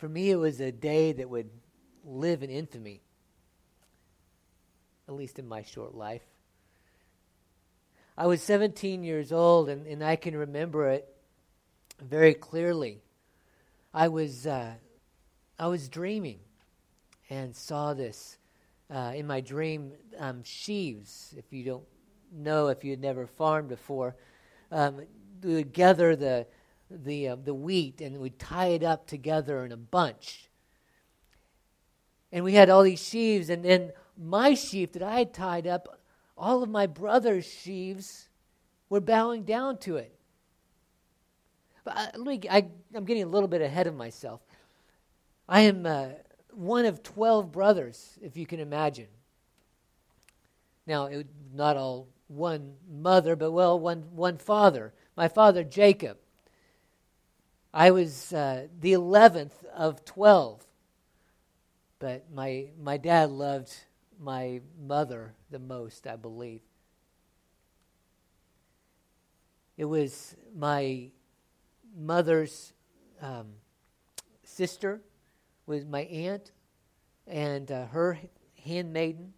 For me, it was a day that would live in infamy, at least in my short life. I was 17 years old, and, and I can remember it very clearly. I was, uh, I was dreaming and saw this uh, in my dream um, sheaves. If you don't know, if you had never farmed before, um, gather the the uh, the wheat and we'd tie it up together in a bunch. And we had all these sheaves, and then my sheaf that I had tied up, all of my brother's sheaves were bowing down to it. But I, uh, let me, I, am getting a little bit ahead of myself. I am uh, one of 12 brothers, if you can imagine. Now, it, not all one mother, but well, one, one father. My father, Jacob. I was uh, the 11th of 12. But my, my dad loved my mother the most, I believe. It was my mother's um, sister, was my aunt, and uh, her handmaiden,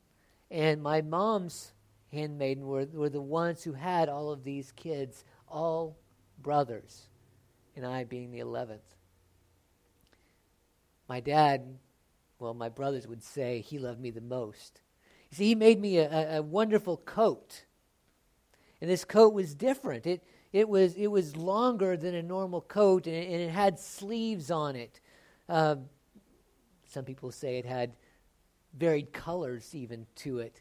and my mom's handmaiden were, were the ones who had all of these kids, all brothers, and I being the 11th. My dad, well, my brothers would say he loved me the most. You see, he made me a, a wonderful coat. And this coat was different. It, it was it was longer than a normal coat, and it, and it had sleeves on it. Uh, some people say it had varied colors even to it.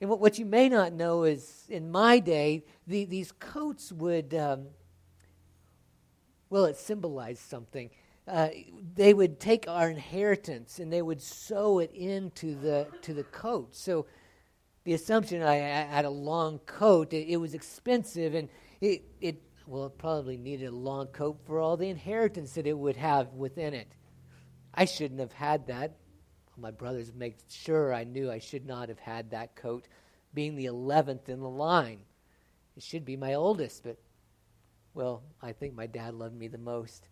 And what, what you may not know is, in my day, the, these coats would, um, well, it symbolized something. Uh, they would take our inheritance and they would sew it into the to the coat. So the assumption I, I had a long coat, it, it was expensive, and it, it well, it probably needed a long coat for all the inheritance that it would have within it. I shouldn't have had that. My brothers made sure I knew I should not have had that coat, being the 11th in the line. It should be my oldest, but, well, I think my dad loved me the most.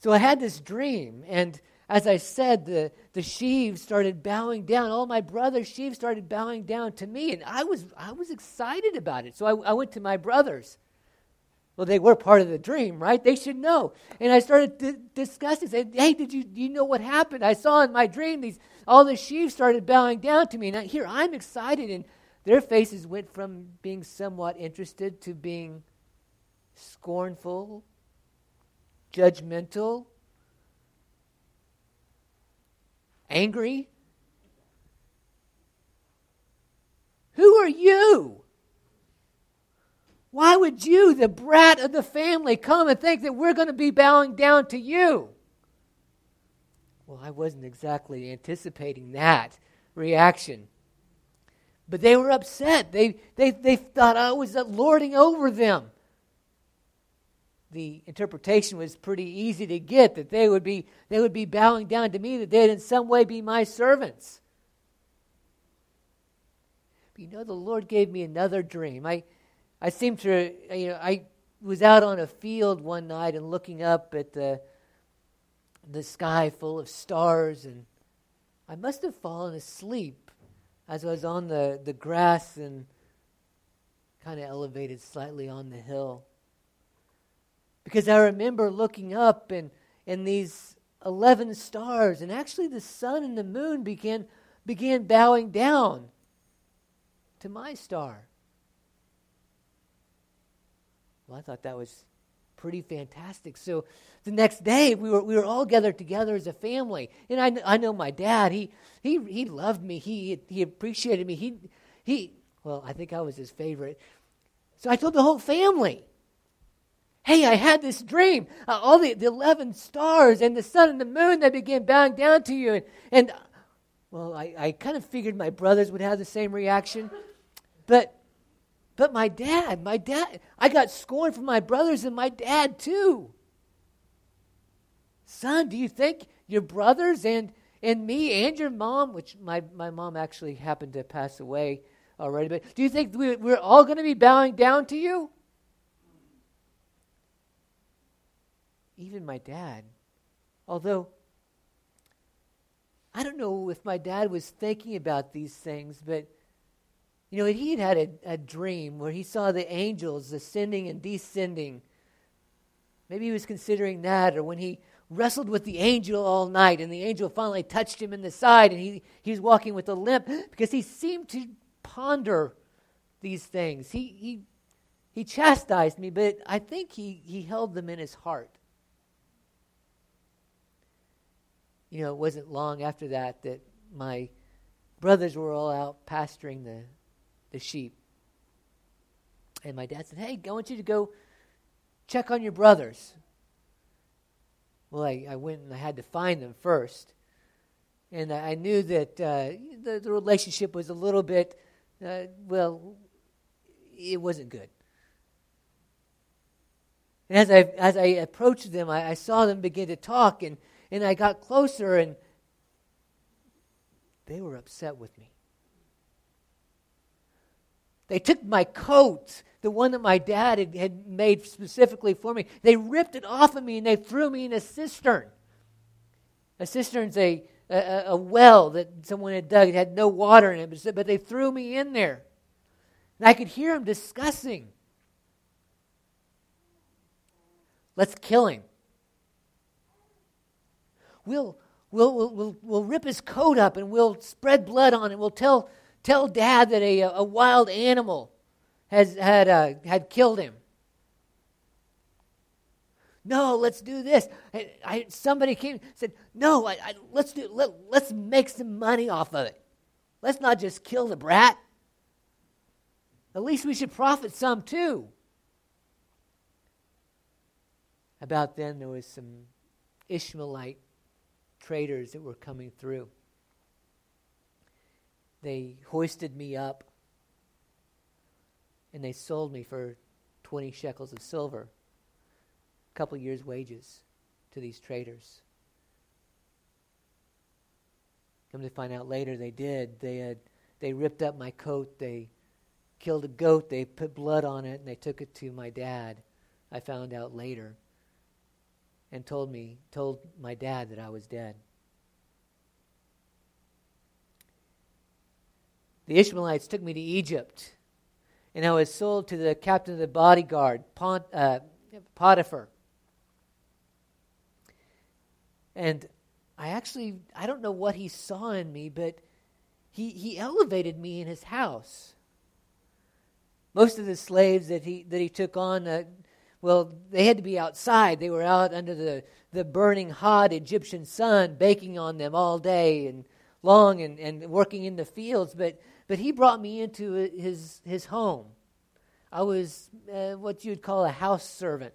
So I had this dream, and as I said, the, the sheaves started bowing down. All my brothers' sheaves started bowing down to me, and I was, I was excited about it. So I, I went to my brothers. Well, they were part of the dream, right? They should know. And I started d- discussing. Said, "Hey, did you you know what happened? I saw in my dream these all the sheaves started bowing down to me, and here I'm excited." And their faces went from being somewhat interested to being scornful, judgmental, angry? Who are you? Why would you, the brat of the family, come and think that we're going to be bowing down to you? Well, I wasn't exactly anticipating that reaction. But they were upset. They, they, they thought I was lording over them the interpretation was pretty easy to get that they would be they would be bowing down to me that they'd in some way be my servants. But you know the lord gave me another dream. I i seem to uh, you know i was out on a field one night and looking up at the the sky full of stars and i must have fallen asleep as i was on the the grass and kind of elevated slightly on the hill because I remember looking up and, and these 11 stars, and actually the sun and the moon began, began bowing down to my star. Well, I thought that was pretty fantastic. So the next day, we were, we were all gathered together as a family. And I, I know my dad, he, he, he loved me, he, he appreciated me. He, he, well, I think I was his favorite. So I told the whole family. Hey, I had this dream. Uh, all the, the 11 stars and the sun and the moon, they began bowing down to you. And, and well, I, I kind of figured my brothers would have the same reaction. But, but my dad, my dad, I got scorned from my brothers and my dad too. Son, do you think your brothers and, and me and your mom, which my, my mom actually happened to pass away already, but do you think we, we're all going to be bowing down to you? Even my dad Although, I don't know if my dad was thinking about these things, but you know, he had had a, a dream where he saw the angels ascending and descending. Maybe he was considering that, or when he wrestled with the angel all night, and the angel finally touched him in the side, and he, he was walking with a limp because he seemed to ponder these things. He, he, he chastised me, but I think he, he held them in his heart. You know, it wasn't long after that that my brothers were all out pasturing the, the sheep. And my dad said, Hey, I want you to go check on your brothers. Well, I, I went and I had to find them first. And I, I knew that uh, the, the relationship was a little bit, uh, well, it wasn't good. And as I, as I approached them, I, I saw them begin to talk, and, and I got closer, and they were upset with me. They took my coat the one that my dad had, had made specifically for me. They ripped it off of me and they threw me in a cistern. A cistern's a, a, a well that someone had dug. It had no water in it, but they threw me in there. And I could hear them discussing. Let's kill him. We'll, we'll, we'll, we'll, we'll rip his coat up and we'll spread blood on it. We'll tell, tell dad that a, a wild animal has, had, uh, had killed him. No, let's do this. I, I, somebody came said, No, I, let's, do, let, let's make some money off of it. Let's not just kill the brat. At least we should profit some too. About then, there was some Ishmaelite traders that were coming through. They hoisted me up and they sold me for 20 shekels of silver, a couple years' wages to these traders. Come to find out later, they did. They had they ripped up my coat. They killed a goat. They put blood on it, and they took it to my dad. I found out later, and told me told my dad that I was dead. The Ishmaelites took me to Egypt and I was sold to the captain of the bodyguard, Pont, uh, Potiphar. And I actually, I don't know what he saw in me, but he, he elevated me in his house. Most of the slaves that he, that he took on, uh, well, they had to be outside. They were out under the, the burning hot Egyptian sun, baking on them all day and long and, and working in the fields. But but he brought me into his, his home. I was uh, what you'd call a house servant.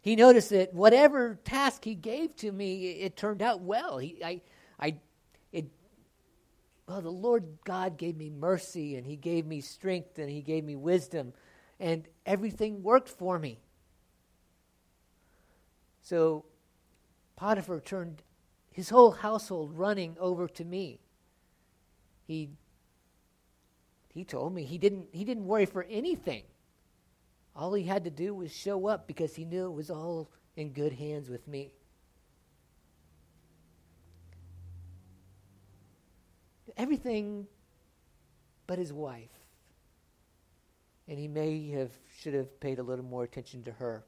He noticed that whatever task he gave to me, it, it turned out well. He, I, I, it, well, the Lord God gave me mercy, and He gave me strength, and He gave me wisdom, and everything worked for me. So Potiphar turned his whole household running over to me. He he told me he didn't he didn't worry for anything. All he had to do was show up because he knew it was all in good hands with me. Everything but his wife. And he may have should have paid a little more attention to her.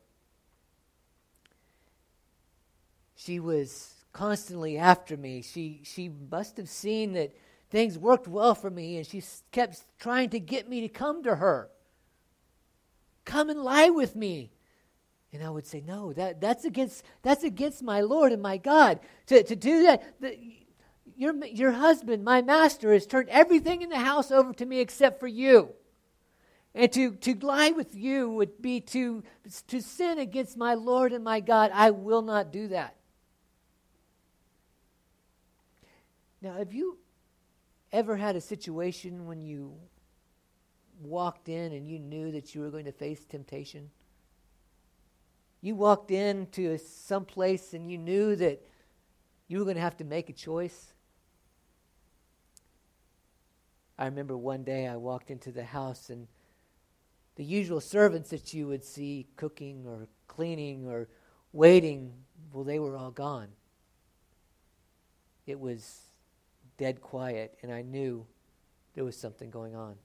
She was constantly after me. She she must have seen that things worked well for me, and she kept trying to get me to come to her. Come and lie with me. And I would say, No, that, that's, against, that's against my Lord and my God. To, to do that, the, your, your husband, my master, has turned everything in the house over to me except for you. And to, to lie with you would be to, to sin against my Lord and my God. I will not do that. Now, have you ever had a situation when you walked in and you knew that you were going to face temptation? You walked into some place and you knew that you were going to have to make a choice. I remember one day I walked into the house and the usual servants that you would see cooking or cleaning or waiting, well, they were all gone. It was dead quiet, and I knew there was something going on.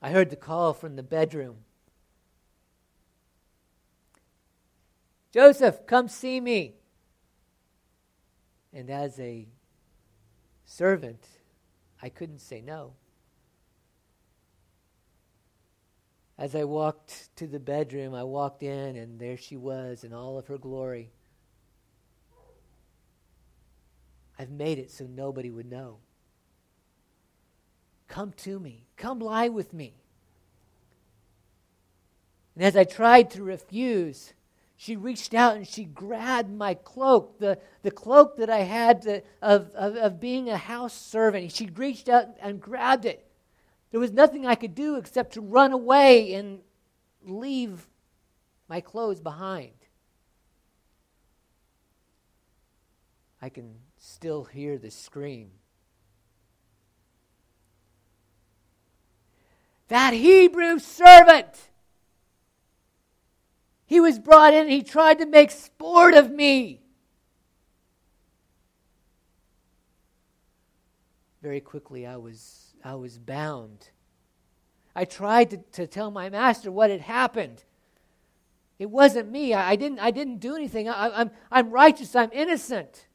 I heard the call from the bedroom Joseph, come see me. And as a servant, I couldn't say no. As I walked to the bedroom, I walked in, and there she was in all of her glory. I've made it so nobody would know. Come to me. Come lie with me. And as I tried to refuse, she reached out and she grabbed my cloak, the, the cloak that I had to, of, of, of being a house servant. She reached out and grabbed it. There was nothing I could do except to run away and leave my clothes behind. I can still hear the scream. That Hebrew servant! He was brought in and he tried to make sport of me. Very quickly, I was, I was bound. I tried to, to tell my master what had happened. It wasn't me. I, I didn't, I didn't do anything. I, I'm, I'm righteous. I'm innocent.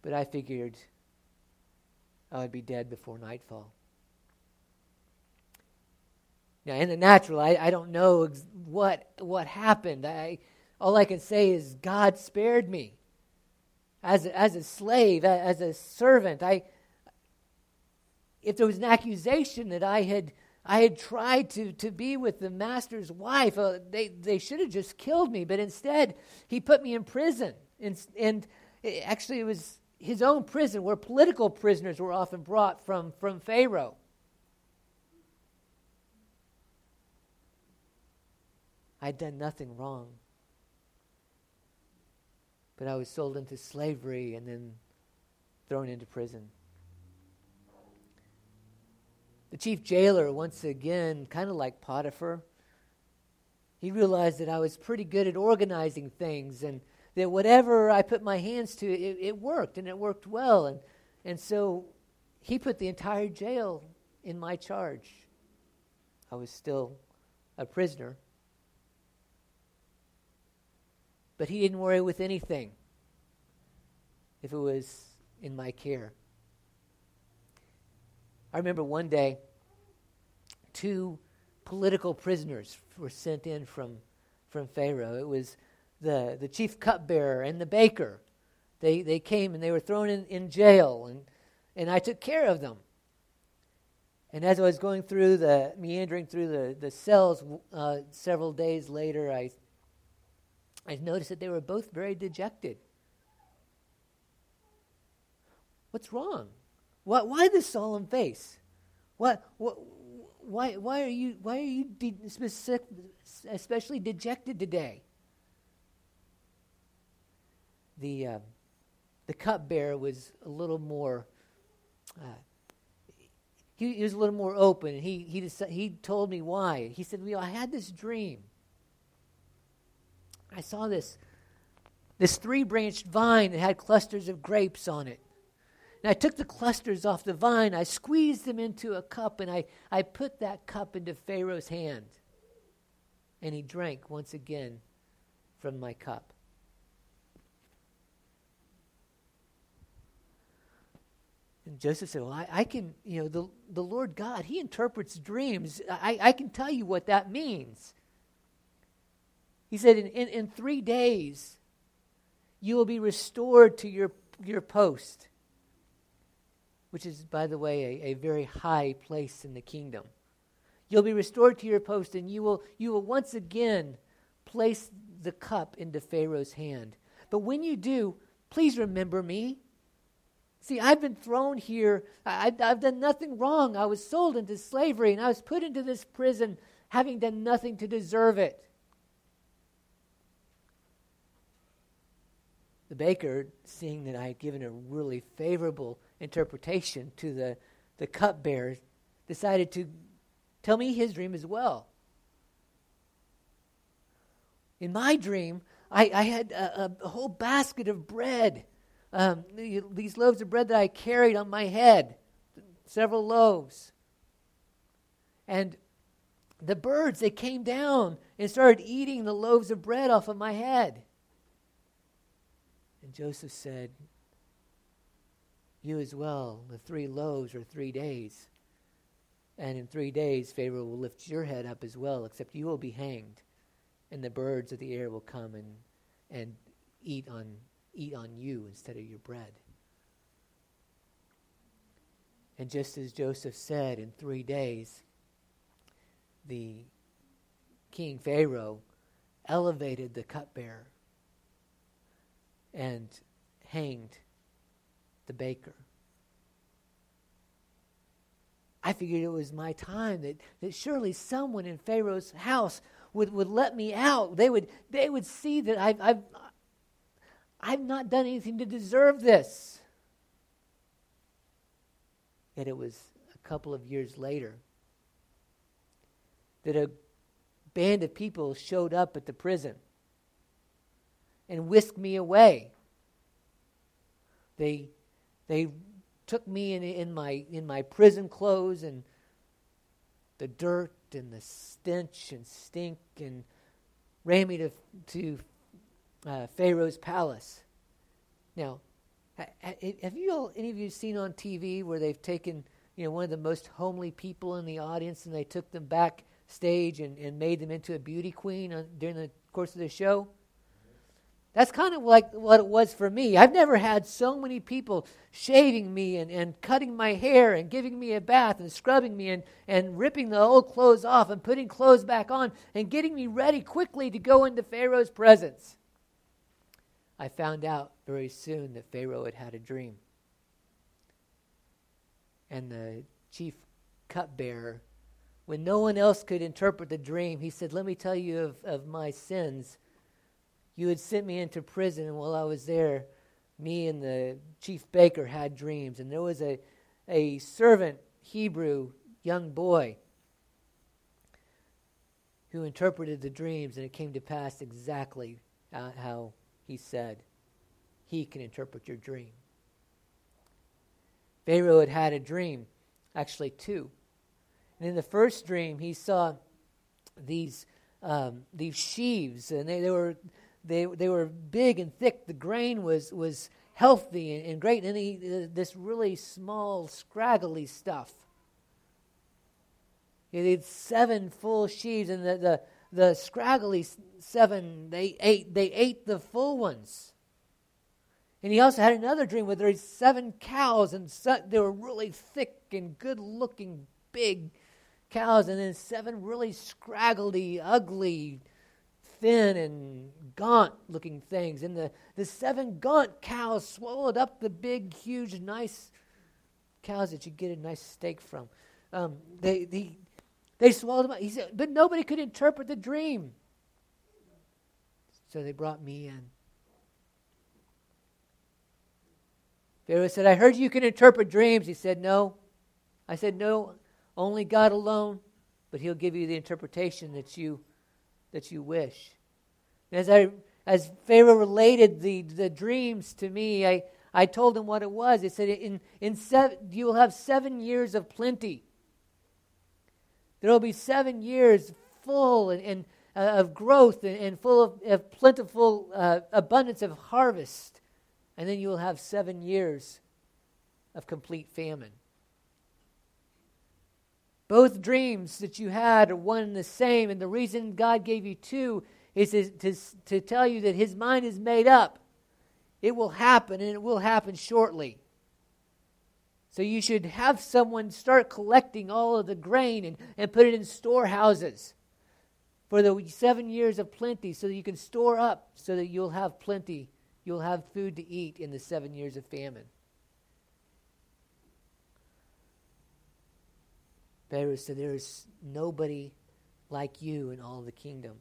But I figured I would be dead before nightfall. Now, in the natural, I, I don't know ex- what, what happened. I, all I can say is God spared me. As a, as a slave, as a servant, I, if there was an accusation that I had, I had tried to, to be with the master's wife, uh, they, they should have just killed me. But instead, he put me in prison. And, and it, actually, it was his own prison where political prisoners were often brought from, from Pharaoh. I'd done nothing wrong. But I was sold into slavery and then thrown into prison. The chief jailer, once again, kind of like Potiphar, he realized that I was pretty good at organizing things and that whatever I put my hands to, it, it worked and it worked well. And, and so he put the entire jail in my charge. I was still a prisoner. But he didn't worry with anything if it was in my care. I remember one day, two political prisoners were sent in from, from Pharaoh. It was the, the chief cupbearer and the baker. They, they came and they were thrown in, in jail, and, and I took care of them. And as I was going through the, meandering through the, the cells uh, several days later, I I noticed that they were both very dejected. What's wrong? Why, why this solemn face? What, why, why are you, why are you de- specific, especially dejected today? The, uh, the cupbearer was a little more, uh, he, he, was a little more open. He, he, deci- he told me why. He said, well, I had this dream. I saw this, this three branched vine that had clusters of grapes on it. And I took the clusters off the vine, I squeezed them into a cup, and I, I put that cup into Pharaoh's hand. And he drank once again from my cup. And Joseph said, Well, I, I, can, you know, the, the Lord God, He interprets dreams. I, I can tell you what that means. He said, in, in, in three days, you will be restored to your, your post, which is, by the way, a, a very high place in the kingdom. You'll be restored to your post, and you will, you will once again place the cup into Pharaoh's hand. But when you do, please remember me. See, I've been thrown here. I, have done nothing wrong. I was sold into slavery, and I was put into this prison having done nothing to deserve it. The baker, seeing that I had given a really favorable interpretation to the, the cupbearer, decided to tell me his dream as well. in my dream, I, I had a, a, whole basket of bread, um, these loaves of bread that I carried on my head, several loaves. And the birds, they came down and started eating the loaves of bread off of my head. Joseph said, You as well, the three loaves are three days. And in three days, Pharaoh will lift your head up as well, except you will be hanged, and the birds of the air will come and, and eat, on, eat on you instead of your bread. And just as Joseph said, in three days, the king Pharaoh elevated the cupbearer and hanged the baker. I figured it was my time that, that surely someone in Pharaoh's house would, would let me out. They would, they would see that I've, I've, I've not done anything to deserve this. Yet it was a couple of years later that a band of people showed up at the prison and whisked me away. They, they took me in, in, my, in my prison clothes and the dirt and the stench and stink and ran me to, to uh, Pharaoh's palace. Now, have you all, any of you seen on TV where they've taken you know one of the most homely people in the audience and they took them backstage and, and made them into a beauty queen on, during the course of the show. That's kind of like what it was for me. I've never had so many people shaving me and, and cutting my hair and giving me a bath and scrubbing me and, and ripping the old clothes off and putting clothes back on and getting me ready quickly to go into Pharaoh's presence. I found out very soon that Pharaoh had had a dream. And the chief cupbearer when no one else could interpret the dream, he said, Let me tell you of, of my sins. You had sent me into prison, and while I was there, me and the chief baker had dreams. And there was a, a servant, Hebrew young boy, who interpreted the dreams, and it came to pass exactly uh, how he said. He can interpret your dream. Pharaoh had had a dream, actually, two. And in the first dream, he saw these um, these sheaves, and they, they were they they were big and thick. The grain was was healthy and, and great, and he, uh, this really small, scraggly stuff. He had seven full sheaves, and the, the the scraggly seven they ate they ate the full ones. And he also had another dream where there were seven cows, and they were really thick and good looking, big cows, and then seven really scraggly, ugly, thin, and gaunt looking things. And the, the seven gaunt cows swallowed up the big, huge, nice cows that you get a nice steak from. Um, they, they, they swallowed them up. He said, but nobody could interpret the dream. So they brought me in. Pharaoh said, I heard you can interpret dreams. He said, No. I said, No, only God alone, but He'll give you the interpretation that you that you wish. As I as Pharaoh related the, the dreams to me, I, I told him what it was. He said, in, in seven, You will have seven years of plenty. There will be seven years full and, and uh, of growth and, and, full of, of plentiful uh, abundance of harvest. And then you will have seven years of complete famine. Both dreams that you had are one and the same, and the reason God gave you two is to, to, to tell you that His mind is made up. It will happen, and it will happen shortly. So you should have someone start collecting all of the grain and, and put it in storehouses for the seven years of plenty so that you can store up so that you'll have plenty. You'll have food to eat in the seven years of famine. Pharaoh said, There is nobody like you in all the kingdom.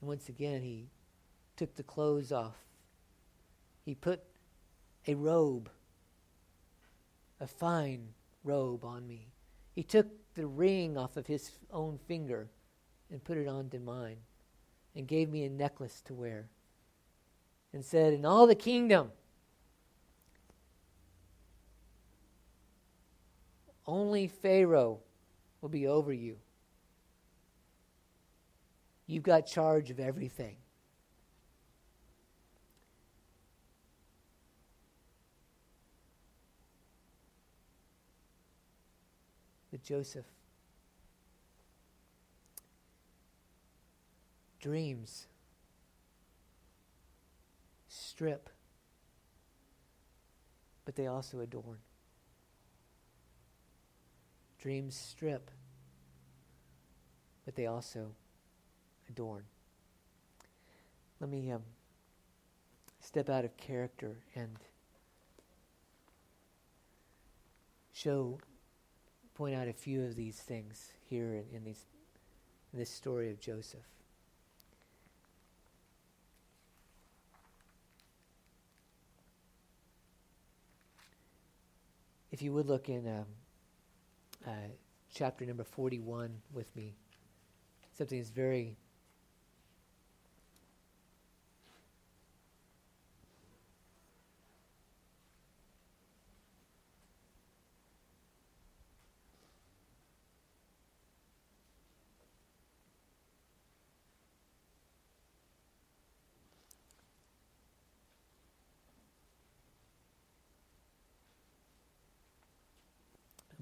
And once again, he took the clothes off. He put a robe, a fine robe on me. He took the ring off of his own finger and put it onto mine and gave me a necklace to wear and said, In all the kingdom, only Pharaoh will be over you. You've got charge of everything. But Joseph, dreams strip, but they also adorn. Dreams strip, but they also adorn. Let me um, step out of character and show, point out a few of these things here in, in, these, in this story of Joseph. If you would look in um, uh, chapter number 41 with me, something that's very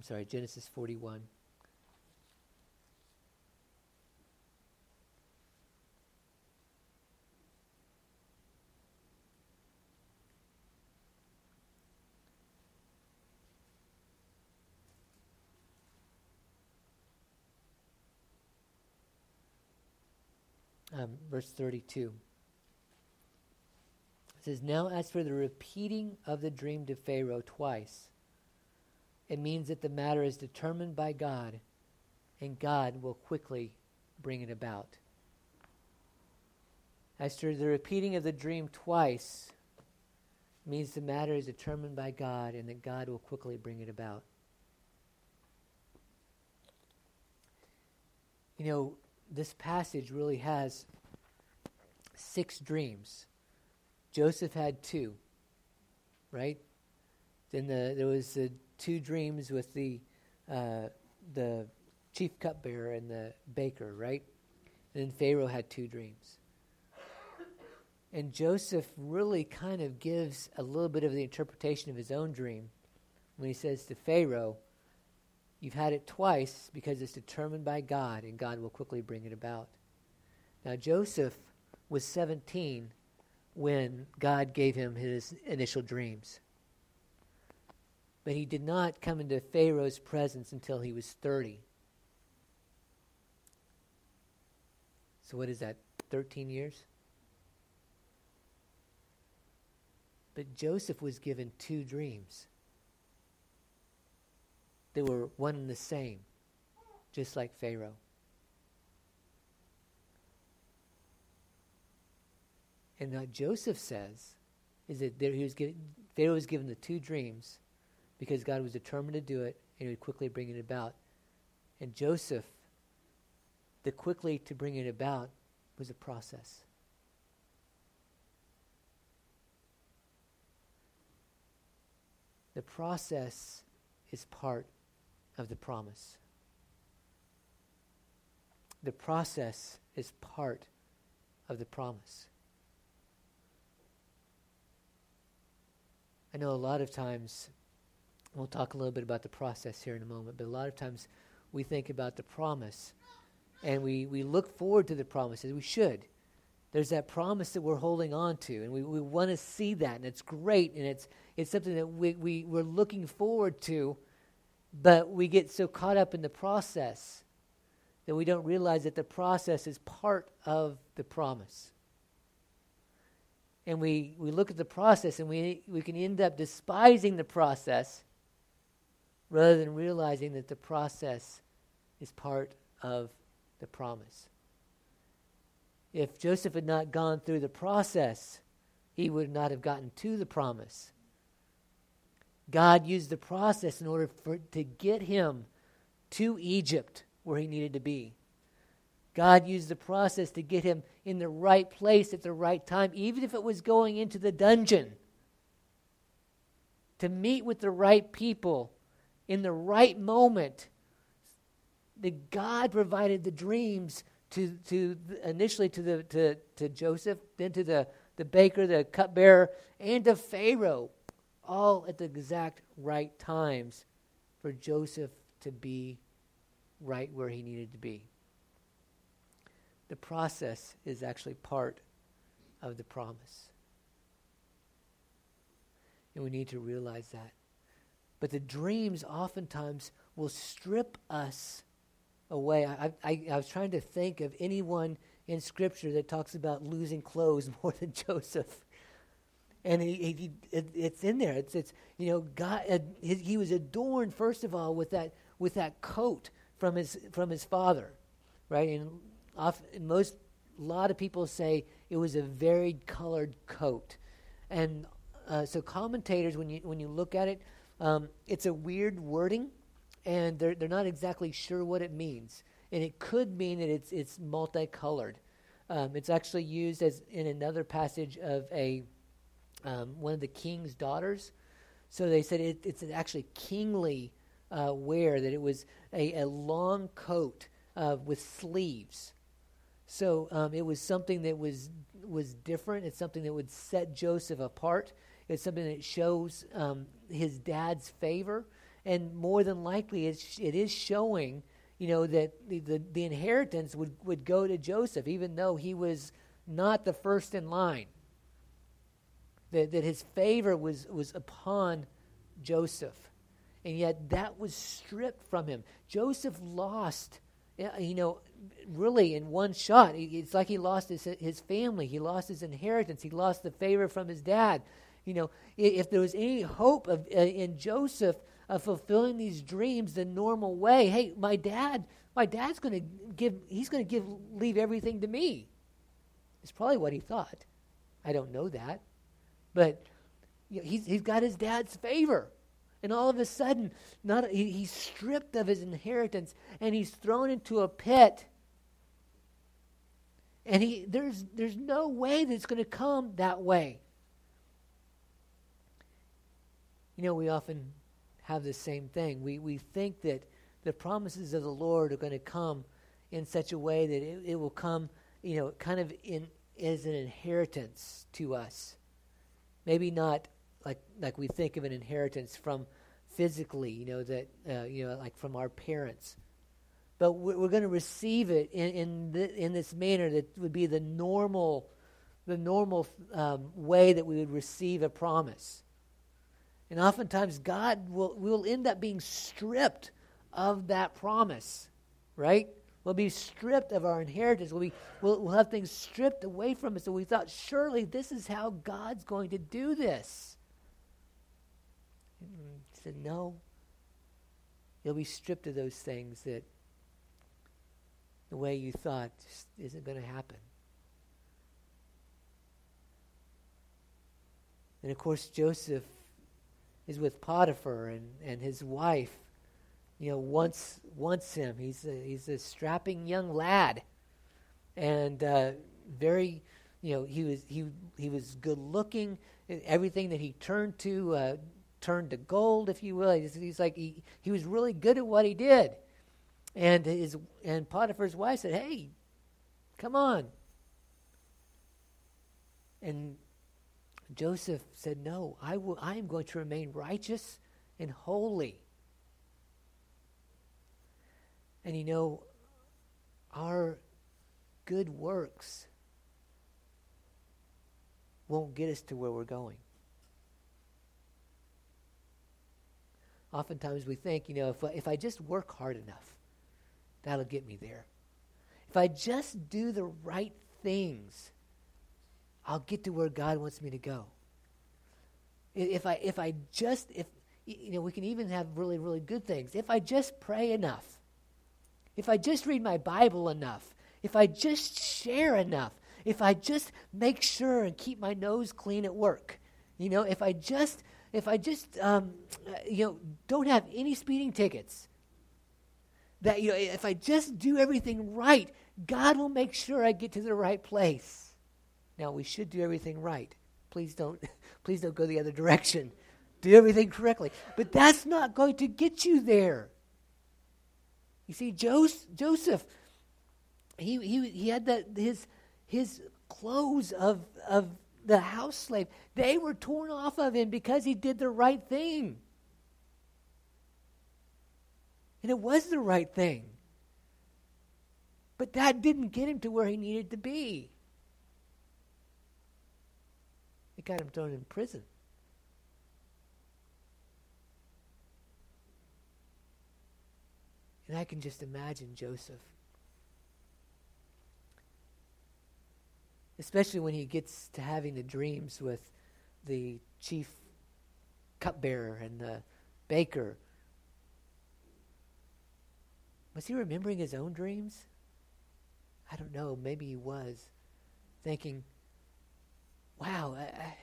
sorry, Genesis 41. Um, verse 32. It says, Now as for the repeating of the dream to Pharaoh twice, it means that the matter is determined by God, and God will quickly bring it about. As to the repeating of the dream twice, means the matter is determined by God, and that God will quickly bring it about. You know, this passage really has six dreams. Joseph had two, right? Then the, there was the two dreams with the uh, the chief cupbearer and the baker, right? And then Pharaoh had two dreams. And Joseph really kind of gives a little bit of the interpretation of his own dream when he says to Pharaoh, You've had it twice because it's determined by God, and God will quickly bring it about. Now, Joseph was 17 when God gave him his initial dreams. But he did not come into Pharaoh's presence until he was 30. So, what is that, 13 years? But Joseph was given two dreams. They were one and the same, just like Pharaoh. And what Joseph says is that there he was given, Pharaoh was given the two dreams because God was determined to do it and he would quickly bring it about. And Joseph, the quickly to bring it about was a process. The process is part of the promise. The process is part of the promise. I know a lot of times We'll talk a little bit about the process here in a moment, but a lot of times we think about the promise and we, we look forward to the promises. We should. There's that promise that we're holding on to, and we, we want to see that, and it's great, and it's, it's something that we, we, we're looking forward to, but we get so caught up in the process that we don't realize that the process is part of the promise. And we, we look at the process, and we, we can end up despising the process rather than realizing that the process is part of the promise. If Joseph had not gone through the process, he would not have gotten to the promise. God used the process in order for, to get him to Egypt where he needed to be. God used the process to get him in the right place at the right time, even if it was going into the dungeon, to meet with the right people in the right moment. That God provided the dreams to, to initially to, the, to, to Joseph, then to the, the baker, the cupbearer, and to Pharaoh, all at the exact right times for Joseph to be right where he needed to be. The process is actually part of the promise. And we need to realize that. But the dreams oftentimes will strip us away. I, I, I, was trying to think of anyone in Scripture that talks about losing clothes more than Joseph. And he, he it, it's in there. It's, it's you know, God. Uh, he, he was adorned first of all with that with that coat from his from his father, right? And often, most a lot of people say it was a varied colored coat, and uh, so commentators, when you when you look at it, um, it's a weird wording, and they're they're not exactly sure what it means, and it could mean that it's it's multicolored. Um, it's actually used as in another passage of a um, one of the king's daughters. So they said it, it's actually kingly uh, wear, that it was a, a long coat uh, with sleeves. So um, it was something that was was different. It's something that would set Joseph apart. It's something that shows um, his dad's favor, and more than likely, it's, it is showing, you know, that the, the, the inheritance would, would go to Joseph, even though he was not the first in line. That, that his favor was, was upon Joseph. And yet that was stripped from him. Joseph lost, you know, really in one shot. It's like he lost his, his family, he lost his inheritance, he lost the favor from his dad. You know, if there was any hope of uh, in Joseph of fulfilling these dreams the normal way, hey, my dad, my dad's going to give, he's going to give, leave everything to me. It's probably what he thought. I don't know that, but you know, he's he's got his dad's favor. And all of a sudden, not he, he's stripped of his inheritance and he's thrown into a pit. And he there's there's no way that it's going to come that way. You know, we often have the same thing. We, we think that the promises of the Lord are going to come in such a way that it, it will come, you know, kind of in as an inheritance to us. Maybe not like like we think of an inheritance from physically, you know, that uh, you know, like from our parents. But we're, going to receive it in in, the, in this manner that would be the normal, the normal um, way that we would receive a promise. And oftentimes, God will, will end up being stripped of that promise, right? We'll be stripped of our inheritance. We'll, be, we'll, we'll have things stripped away from us. And we thought, surely this is how God's going to do this. He said, no. You'll be stripped of those things that the way you thought just isn't going to happen. And of course, Joseph is with Potiphar and, and his wife, you know, wants wants him. He's a, he's a strapping young lad, and uh, very, you know, he was he he was good looking. Everything that he turned to uh, turned to gold, if you will. He's, he's like he, he was really good at what he did, and his and Potiphar's wife said, "Hey, come on." And Joseph said, No, I, will, I am going to remain righteous and holy. And you know, our good works won't get us to where we're going. Oftentimes we think, you know, if, if I just work hard enough, that'll get me there. If I just do the right things, I'll get to where God wants me to go. If I if I just if you know we can even have really really good things. If I just pray enough. If I just read my Bible enough. If I just share enough. If I just make sure and keep my nose clean at work. You know, if I just if I just um, you know don't have any speeding tickets. that you know, if I just do everything right, God will make sure I get to the right place. Now we should do everything right. Please don't please don't go the other direction. Do everything correctly. But that's not going to get you there. You see, Joseph, he, he, he had that his his clothes of of the house slave, they were torn off of him because he did the right thing. And it was the right thing. But that didn't get him to where he needed to be. It got him thrown in prison. And I can just imagine Joseph. Especially when he gets to having the dreams with the chief cupbearer and the baker was he remembering his own dreams? I don't know. Maybe he was thinking, wow, I, I,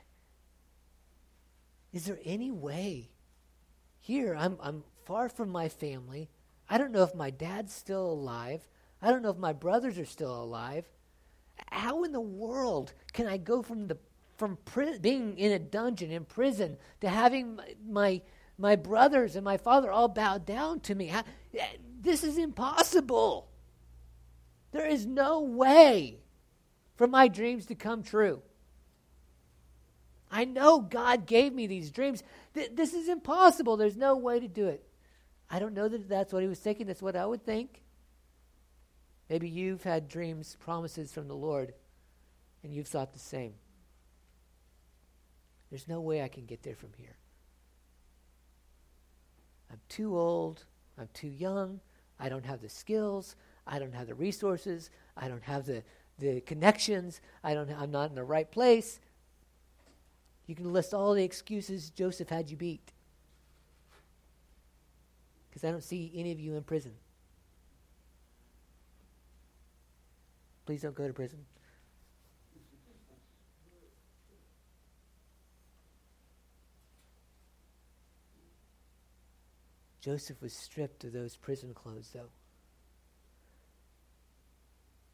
is there any way here? I'm, I'm far from my family. I don't know if my dad's still alive. I don't know if my brothers are still alive. How in the world can I go from the from pri- being in a dungeon in prison to having my, my, my brothers and my father all bow down to me? How, this is impossible. There is no way for my dreams to come true. I know God gave me these dreams. Th- this is impossible. There's no way to do it. I don't know that that's what he was thinking. That's what I would think. Maybe you've had dreams, promises from the Lord, and you've thought the same. There's no way I can get there from here. I'm too old. I'm too young. I don't have the skills. I don't have the resources. I don't have the, the connections. I don't, I'm not in the right place. You can list all the excuses Joseph had you beat. Because I don't see any of you in prison. Please don't go to prison. Joseph was stripped of those prison clothes, though.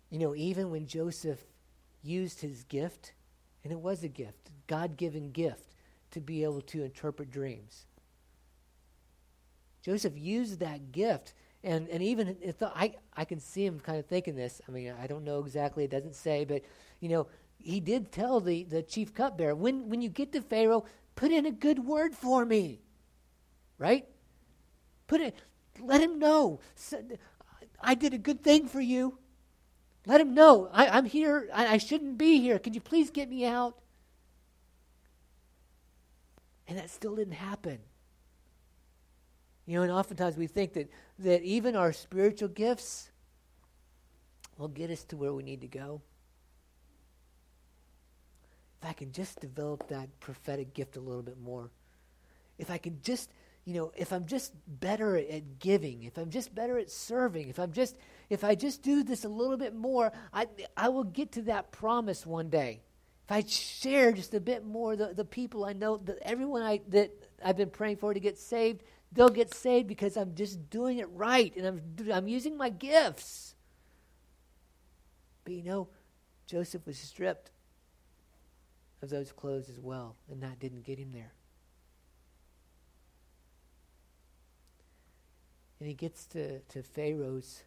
You know, even when Joseph used his gift, and it was a gift, God given gift, to be able to interpret dreams. Joseph used that gift, and, and even if I, I can see him kind of thinking this. I mean, I don't know exactly, it doesn't say, but, you know, he did tell the, the chief cupbearer, when, when you get to Pharaoh, put in a good word for me. Right? Put it, let him know. I did a good thing for you. Let him know. I, am here. I, I shouldn't be here. Could you please get me out? And that still didn't happen. You know, and oftentimes we think that, that even our spiritual gifts will get us to where we need to go. If I can just develop that prophetic gift a little bit more, if I can just you know, if I'm just better at giving, if I'm just better at serving, if I'm just if I just do this a little bit more, I I will get to that promise one day. If I share just a bit more, the, the people I know, the, everyone I that I've been praying for to get saved, they'll get saved because I'm just doing it right and I'm I'm using my gifts. But you know, Joseph was stripped of those clothes as well, and that didn't get him there. and he gets to, to Pharaoh's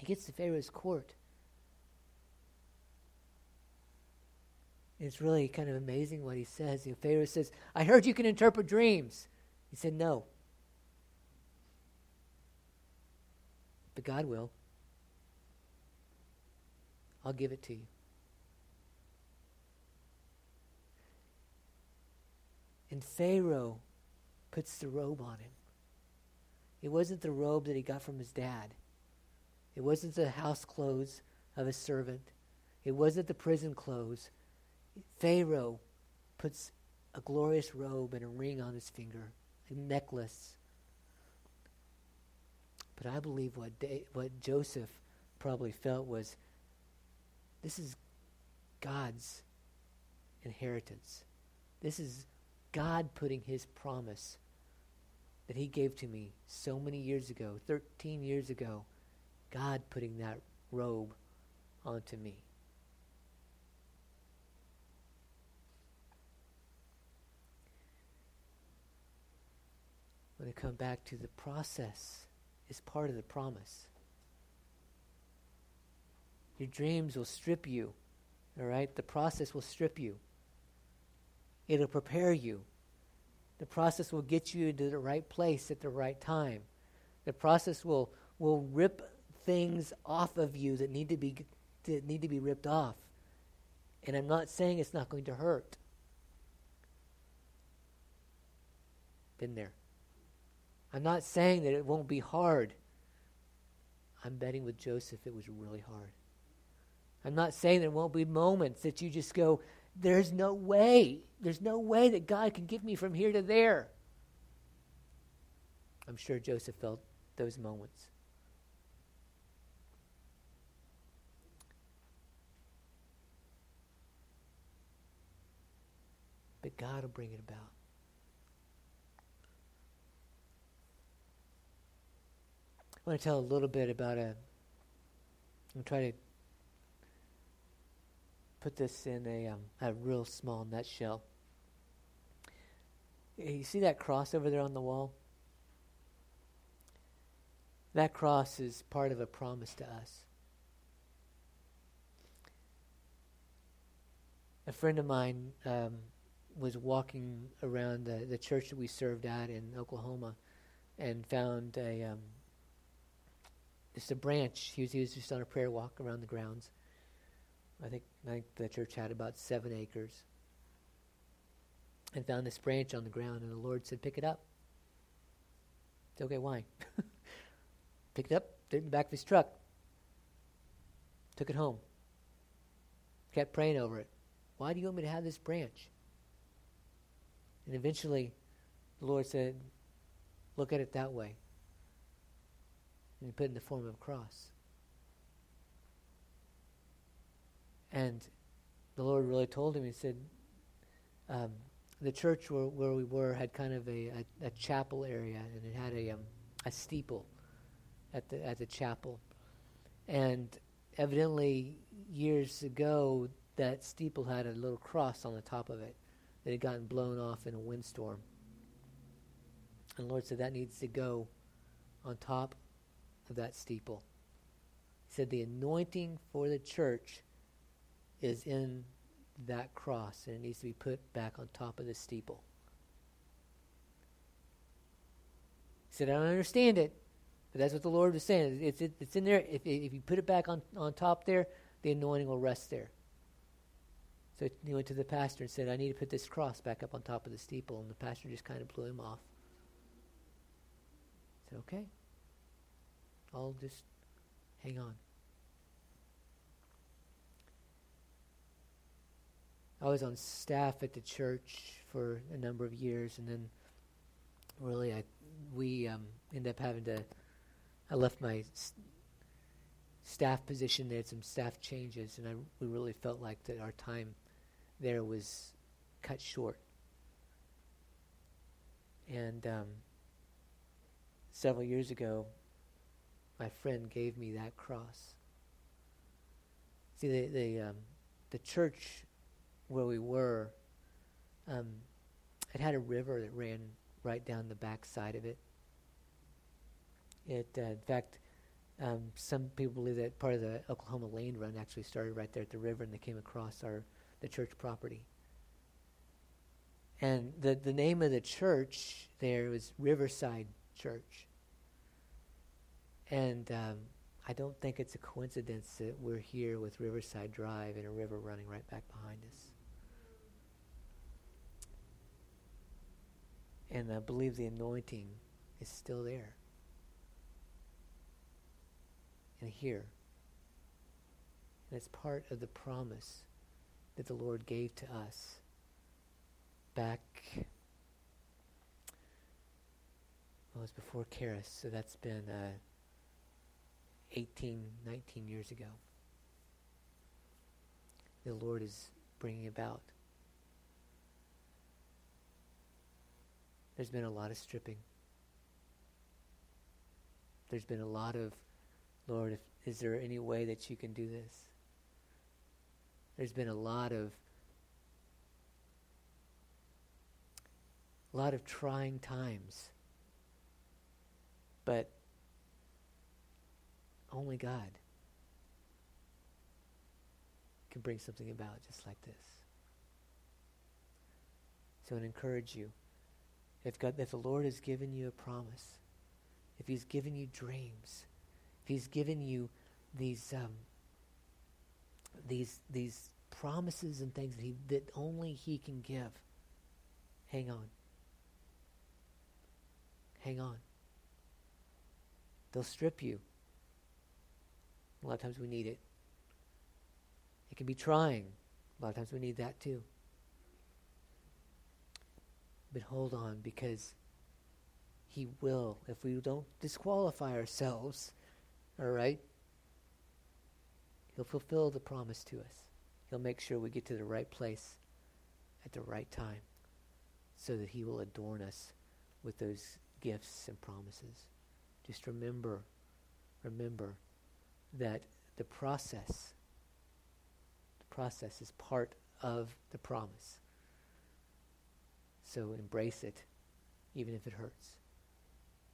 he gets to Pharaoh's court. It's really kind of amazing what he says. You know, Pharaoh says, I heard you can interpret dreams. He said, No. But God will. I'll give it to you. And Pharaoh puts the robe on him. It wasn't the robe that he got from his dad. It wasn't the house clothes of a servant. It wasn't the prison clothes. Pharaoh puts a glorious robe and a ring on his finger, a necklace. But I believe what, da- what Joseph probably felt was this is God's inheritance. This is God putting his promise that He gave to me so many years ago, 13 years ago, God putting that robe onto me. When I come back to the process is part of the promise. Your dreams will strip you, all right? The process will strip you. It'll prepare you. The process will get you into the right place at the right time. The process will, will rip things off of you that need to be that need to be ripped off. And I'm not saying it's not going to hurt. Been there. I'm not saying that it won't be hard. I'm betting with Joseph it was really hard. I'm not saying there won't be moments that you just go, there's no way. There's no way that God can get me from here to there. I'm sure Joseph felt those moments. God will bring it about. I want to tell a little bit about a. I'm trying to put this in a, um, a real small nutshell. You see that cross over there on the wall? That cross is part of a promise to us. A friend of mine um, was walking around the, the church that we served at in Oklahoma and found a um, just a branch. He was, he was just on a prayer walk around the grounds I think, I think the church had about seven acres. And found this branch on the ground, and the Lord said, Pick it up. Said, okay, why? Picked it up, threw it in the back of his truck, took it home. Kept praying over it. Why do you want me to have this branch? And eventually, the Lord said, Look at it that way. And he put it in the form of a cross. And the Lord really told him, He said, um, the church where, where we were had kind of a, a, a chapel area, and it had a, um, a steeple at the, at the chapel. And evidently, years ago, that steeple had a little cross on the top of it that had gotten blown off in a windstorm. And the Lord said that needs to go on top of that steeple. He said the anointing for the church is in that cross and it needs to be put back on top of the steeple. He said, I don't understand it, but that's what the Lord was saying. It's, it, it's in there. If, if you put it back on, on top there, the anointing will rest there. So he went to the pastor and said, I need to put this cross back up on top of the steeple. And the pastor just kind of blew him off. He said, okay. I'll just hang on. I was on staff at the church for a number of years, and then really, I we um, ended up having to. I left my s- staff position. They had some staff changes, and I we really felt like that our time there was cut short. And um, several years ago, my friend gave me that cross. See, the the um, the church where we were, um, it had a river that ran right down the back side of it. It, uh, in fact, um, some people believe that part of the Oklahoma Land Run actually started right there at the river, and they came across our the church property. And the the name of the church there was Riverside Church. And um, I don't think it's a coincidence that we're here with Riverside Drive and a river running right back behind us. And I believe the anointing is still there. And here. And it's part of the promise that the Lord gave to us back, well, it was before Charis, so that's been uh, 18, 19 years ago. The Lord is bringing about. There's been a lot of stripping. There's been a lot of, Lord, if, is there any way that you can do this? There's been a lot of a lot of trying times. But only God can bring something about just like this. So I encourage you. If God if the Lord has given you a promise, if He's given you dreams, if He's given you these um, these these promises and things that he that only he can give, hang on. Hang on. They'll strip you. A lot of times we need it. It can be trying. A lot of times we need that too. But hold on because He will, if we don't disqualify ourselves, all right? He'll fulfill the promise to us. He'll make sure we get to the right place at the right time so that He will adorn us with those gifts and promises. Just remember, remember that the process, the process is part of the promise. So embrace it, even if it hurts,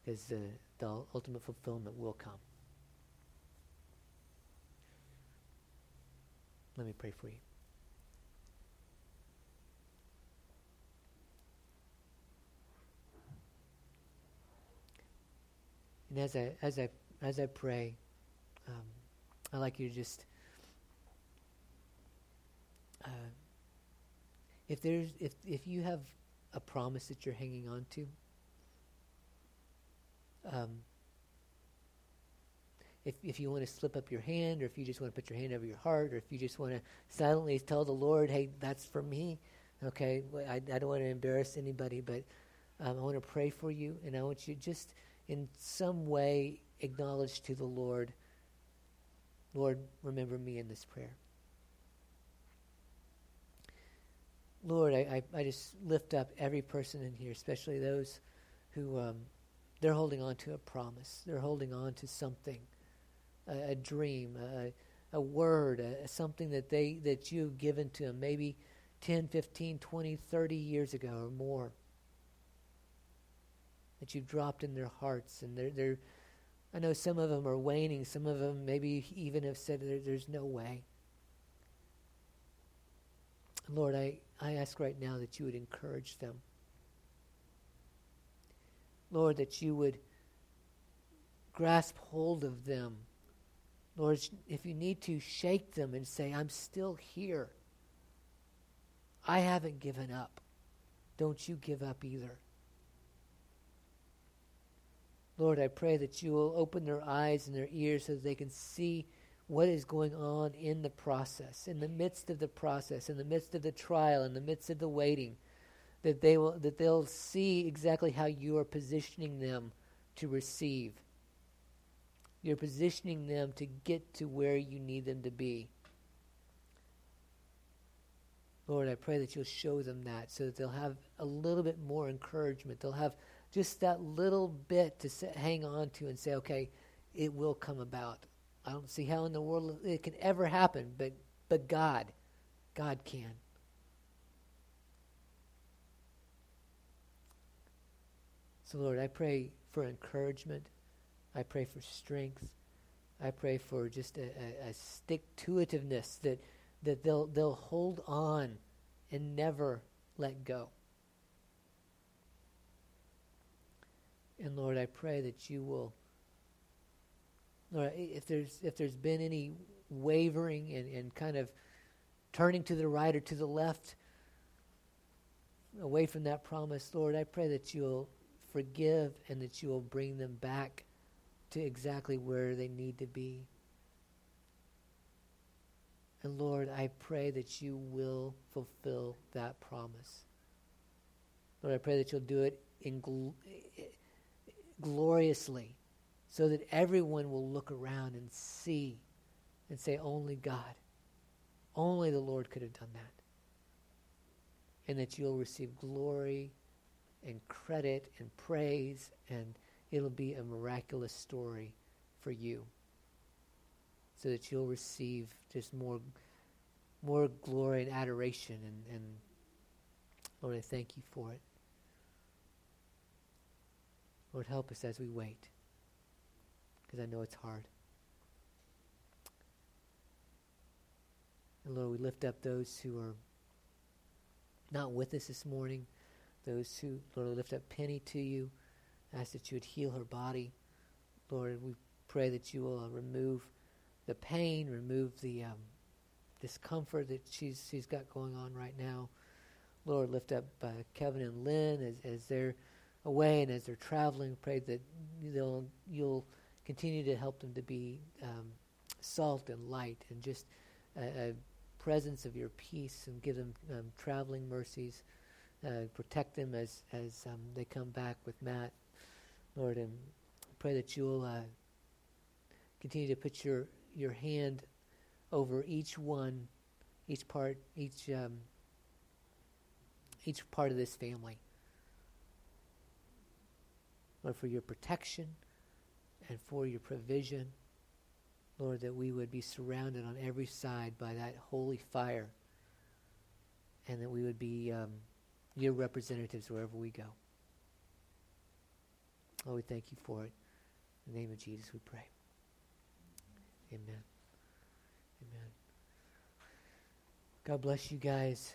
because the, the ultimate fulfillment will come. Let me pray for you. And as I as I as I pray, um, I like you to just uh, if there's if if you have a promise that you're hanging on to, um, if, if you want to slip up your hand, or if you just want to put your hand over your heart, or if you just want to silently tell the Lord, hey, that's for me, okay, I, I don't want to embarrass anybody, but um, I want to pray for you, and I want you just in some way acknowledge to the Lord, Lord, remember me in this prayer. Lord, I, I, I just lift up every person in here, especially those who um, they're holding on to a promise. They're holding on to something a, a dream, a, a word, a, something that they that you've given to them, maybe 10, 15, 20, 30 years ago or more. That you've dropped in their hearts, and they're, they're I know some of them are waning. Some of them maybe even have said there, there's no way. Lord, I, I ask right now that you would encourage them. Lord, that you would grasp hold of them Lord, if you need to, shake them and say, I'm still here. I haven't given up. Don't you give up either. Lord, I pray that you will open their eyes and their ears so that they can see what is going on in the process, in the midst of the process, in the midst of the trial, in the midst of the waiting, that they will that they'll see exactly how you are positioning them to receive you're positioning them to get to where you need them to be. Lord, I pray that you'll show them that so that they'll have a little bit more encouragement. They'll have just that little bit to hang on to and say, okay, it will come about. I don't see how in the world it can ever happen, but, but God, God can. So, Lord, I pray for encouragement. I pray for strength. I pray for just a, a, a stick to itiveness that, that they'll, they'll hold on and never let go. And Lord, I pray that you will, Lord, if there's, if there's been any wavering and, and kind of turning to the right or to the left away from that promise, Lord, I pray that you'll forgive and that you will bring them back to exactly where they need to be. And Lord, I pray that you will fulfill that promise. Lord, I pray that you'll do it in gl- gloriously so that everyone will look around and see and say, Only God, only the Lord could have done that. And that you'll receive glory and credit and praise and it'll be a miraculous story for you so that you'll receive just more more glory and adoration and, and Lord, I thank you for it. Lord, help us as we wait because I know it's hard. And Lord, we lift up those who are not with us this morning, those who, Lord, we lift up Penny to you, ask that you would heal her body. Lord, we pray that you will uh, remove the pain, remove the um, discomfort that she's she's got going on right now. Lord, lift up uh, Kevin and Lynn as, as they're away and as they're traveling. Pray that they'll you'll continue to help them to be um, salt and light and just a, a, presence of your peace and give them um, traveling mercies. Uh, protect them as as um, they come back with Matt, Lord, and pray that you'll uh, continue to put your your hand over each one, each part, each um, each part of this family. Lord, for your protection and for your provision. Lord, that we would be surrounded on every side by that holy fire and that we would be um, your representatives wherever we go. Lord, we thank you for it. In the name of Jesus, we pray. Amen. Amen. God bless you guys.